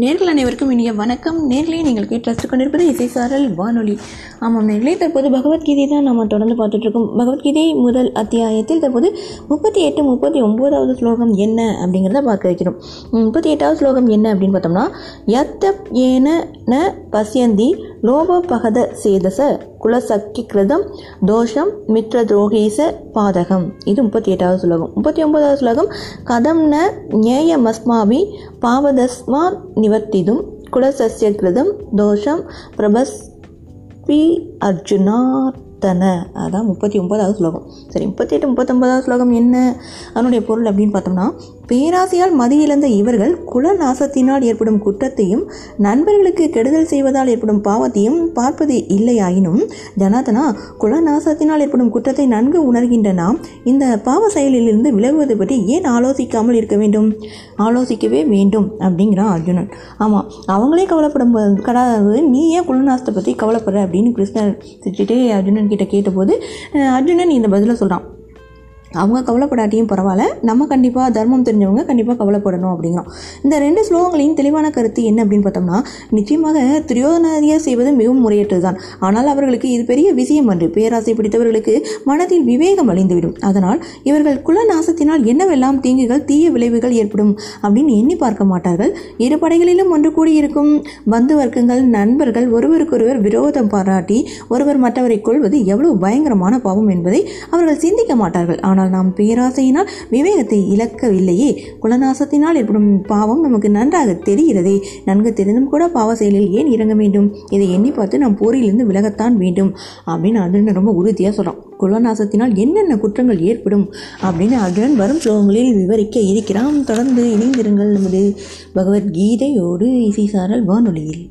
நேர்கள் அனைவருக்கும் இனிய வணக்கம். நேர்களே நீங்கள் கேட்டு கொண்டிருப்பது இசைசாரல் வானொலி. ஆமாம் நேர்களே தற்போது பகவத்கீதை தான் நம்ம தொடர்ந்து பார்த்துட்ருக்கோம். பகவத்கீதை முதல் அத்தியாயத்தில் தற்போது முப்பத்தி எட்டு முப்பத்தி ஒம்போதாவது ஸ்லோகம் என்ன அப்படிங்கிறத பார்க்க வைக்கிறோம். முப்பத்தி எட்டாவது ஸ்லோகம் என்ன அப்படின்னு பார்த்தோம்னா யத்தப் ஏன ந பசியந்தி லோபபகத சேதச குலசக்கி கிருதம் தோஷம் மித்ர பாதகம். இது முப்பத்தி எட்டாவது சுலகம். முப்பத்தி ஒன்பதாவது சுலகம். கதம் ந ஞேயமஸ்மாபி பாவதஸ்மா நிவர்த்திதும் குலசஸ்ய கிருதம் தோஷம் பிரபஸ் பி தன. அதான் முப்பத்தி ஒன்பதாவது ஸ்லோகம். சரி முப்பத்தி எட்டு முப்பத்தொன்பதாவது ஸ்லோகம் என்ன? அதனுடைய பொருள் அப்படின்னு பார்த்தோம்னா பேராசையால் மதி இழந்த இவர்கள் குலநாசத்தினால் ஏற்படும் குற்றத்தையும் நண்பர்களுக்கு கெடுதல் செய்வதால் ஏற்படும் பாவத்தையும் பார்ப்பது இல்லையாயினும் ஜனாதனா குலநாசத்தினால் ஏற்படும் குற்றத்தை நன்கு உணர்கின்ற நாம் இந்த பாவ செயலிலிருந்து விலகுவது பற்றி ஏன் ஆலோசிக்காமல் இருக்க வேண்டும்? ஆலோசிக்கவே வேண்டும் அப்படிங்கிறான் அர்ஜுனன். ஆமாம் அவங்களே கவலைப்படும் கடாது நீ ஏன் குலநாசத்தை பற்றி கவலைப்படுற அப்படின்னு கிருஷ்ணர் திட்டிட்டு அர்ஜுனன் கிட்ட கேட்டபோது அர்ஜுனன் இந்த பதிலை சொல்கிறான் அவங்க கவலைப்படாட்டியும் பரவாயில்ல. நம்ம கண்டிப்பாக தர்மம் தெரிஞ்சவங்க கண்டிப்பாக கவலைப்படணும் அப்படிங்கிறோம். இந்த ரெண்டு ஸ்லோகங்களையும் தெளிவான கருத்து என்ன அப்படின்னு பார்த்தோம்னா நிச்சயமாக திரியோதனாதியாக செய்வது மிகவும் முறையற்றது தான் ஆனால் அவர்களுக்கு இது பெரிய விஷயம் என்று பேராசை பிடித்தவர்களுக்கு மனதில் விவேகம் அழிந்துவிடும். அதனால் இவர்கள் குல நாசத்தினால் என்னவெல்லாம் தீங்குகள் தீய விளைவுகள் ஏற்படும் அப்படின்னு எண்ணி பார்க்க மாட்டார்கள். இரு படைகளிலும் ஒன்று கூடியிருக்கும் பந்து வர்க்கங்கள் நண்பர்கள் ஒருவருக்கொருவர் விரோதம் பாராட்டி ஒருவர் மற்றவரை கொள்வது எவ்வளவு பயங்கரமான பாவம் என்பதை அவர்கள் சிந்திக்க மாட்டார்கள். ஆனால் நாம் பேராசையினால் விவேகத்தை இழக்கவில்லையே. குலநாசத்தினால் ஏற்படும் பாவம் நமக்கு நன்றாக தெரிகிறதே. நன்கு தெரிந்தும் கூட பாவ செயலில் ஏன் இறங்க வேண்டும்? இதை எண்ணி பார்த்து நாம் போரிலிருந்து விலகத்தான் வேண்டும். அப்படின்னு அர்ஜுனன் ரொம்ப உறுதியாக சொல்கிறான் குலநாசத்தினால் என்னென்ன குற்றங்கள் ஏற்படும்? அப்படின்னு அர்ஜுனன் வரும் ஸ்லோகங்களில் விவரிக்க இருக்கிறான். தொடர்ந்து இணைந்திருங்கள் நமது பகவத்கீதையோடு இசைசாரல் வானொலியில்.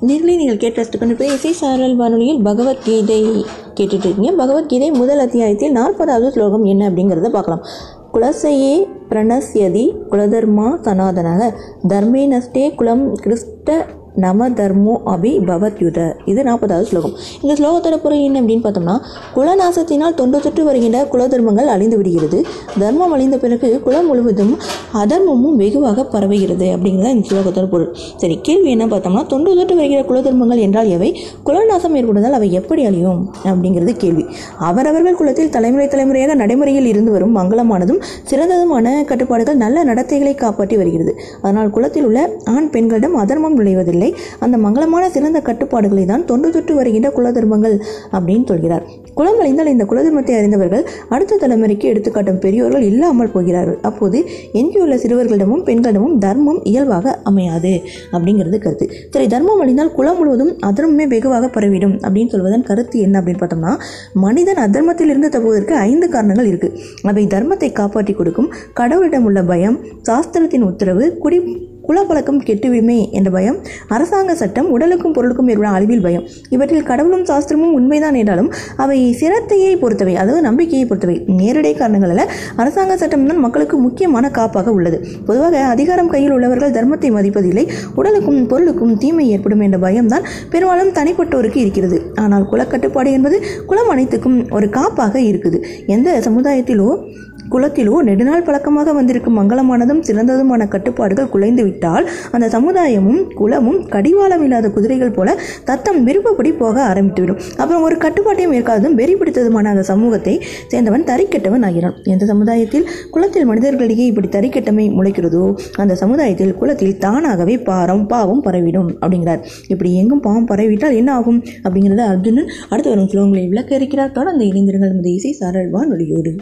நேர்களை நீங்கள் கேட்டு ரசித்துக் போய் இசை சாரல் வானொலியில் பகவத்கீதை கேட்டுட்டு இருக்கீங்க பகவத்கீதை முதல் அத்தியாயத்தில் நாற்பதாவது ஸ்லோகம் என்ன அப்படிங்கிறத பார்க்கலாம். குலசையே பிரணஸ்யதி குலதர்மா சனாதனக. தர்மே நஷ்டே குலம் கிறிஸ்ட நம தர்மோ அபி பவத்யுத. இது நாற்பதாவது ஸ்லோகம். இந்த ஸ்லோகத்தோட பொருள் என்ன அப்படின்னு பார்த்தோம்னா குலநாசத்தினால் தொன்று தொற்று வருகின்ற குலதர்மங்கள் அழிந்து விடுகிறது. தர்மம் அழிந்த பிறகு குலம் முழுவதும் அதர்மமும் வெகுவாக பரவுகிறது அப்படிங்கிறத இந்த ஸ்லோகத்தோட பொருள். சரி கேள்வி என்ன பார்த்தோம்னா தொன்று தொட்டு வருகிற குலதர்மங்கள் என்றால் எவை? குலநாசம் ஏற்படுவதால் அவை எப்படி அழியும் அப்படிங்கிறது கேள்வி. அவரவர்கள் குலத்தில் தலைமுறை தலைமுறையாக நடைமுறையில் இருந்து வரும் மங்களமானதும் சிறந்ததுமான கட்டுப்பாடுகள் நல்ல நடத்தைகளை காப்பாற்றி வருகிறது. அதனால் குலத்தில் உள்ள ஆண் பெண்களிடம் அதர்மம் நுழைவதில்லை அந்த மங்களமான சிறந்த கட்டுப்பாடுகளை தான் தொன்று தொட்டு வருகின்ற குலதர்மங்கள் அப்படின்னு சொல்கிறார். குலம் அழிந்தால் இந்த குலதர்மத்தை அறிந்தவர்கள் அடுத்த தலைமுறைக்கு எடுத்துக்காட்டும் பெரியோர்கள் இல்லாமல் போகிறார்கள். அப்போது எஞ்சியுள்ள சிறுவர்களிடமும் பெண்களிடமும் தர்மம் இயல்பாக அமையாது அப்படிங்கிறது கருத்து. சரி தர்மம் அழிந்தால் குலம் முழுவதும் அதர்மமே வெகுவாக பரவிடும் அப்படின்னு சொல்வதன் கருத்து என்ன அப்படின்னு பார்த்தோம்னா மனிதன் அதர்மத்திலிருந்து தப்புவதற்கு ஐந்து காரணங்கள் இருக்கு. அவை தர்மத்தை காப்பாற்றி கொடுக்கும் கடவுளிடம் உள்ள பயம் சாஸ்திரத்தின் உத்தரவு குடி குலப்பழக்கம் கெட்டுவிடுமே என்ற பயம் அரசாங்க சட்டம் உடலுக்கும் பொருளுக்கும் ஏற்படும் அழிவில் பயம். இவற்றில் கடவுளும் சாஸ்திரமும் உண்மைதான் என்றாலும் அவை சிரத்தையை பொறுத்தவை அதாவது நம்பிக்கையை பொறுத்தவை. நேரடி காரணங்களில் அரசாங்க சட்டம் தான் மக்களுக்கு முக்கியமான காப்பாக உள்ளது. பொதுவாக அதிகாரம் கையில் உள்ளவர்கள் தர்மத்தை மதிப்பதில்லை உடலுக்கும் பொருளுக்கும் தீமை ஏற்படும் என்ற பயம்தான் பெரும்பாலும் தனிப்பட்டோருக்கு இருக்கிறது. ஆனால் குலக்கட்டுப்பாடு என்பது குலம் அனைத்துக்கும் ஒரு காப்பாக இருக்குது. எந்த சமுதாயத்திலோ குலத்திலோ நெடுநாள் பழக்கமாக வந்திருக்கும் மங்களமானதும் சிறந்ததுமான கட்டுப்பாடுகள் குலைந்துவிட்டால் அந்த சமுதாயமும் குலமும் கடிவாளம் இல்லாத குதிரைகள் போல தத்தம் விருப்பப்படி போக ஆரம்பித்துவிடும். அப்புறம் ஒரு கட்டுப்பாட்டையும் இருக்காததும் வெறி பிடித்ததுமான அந்த சமூகத்தை சேர்ந்தவன் தறிக்கெட்டவன் ஆகிறான். எந்த சமுதாயத்தில் குலத்தில் மனிதர்களிடையே இப்படி தறிக்கெட்டமை முளைக்கிறதோ அந்த சமுதாயத்தில் குலத்தில் தானாகவே பாரம் பாவம் பரவிடும் அப்படிங்கிறார். இப்படி எங்கும் பாவம் பரவிட்டால் என்ன ஆகும்? அப்படிங்கிறத அர்ஜுனன் அடுத்து வரும் ஸ்லோகங்களை விளக்க இருக்கிறார். தொடர்ந்து இணைந்திருங்கள். நமது இசை சாரல்வான் ஒளியோடு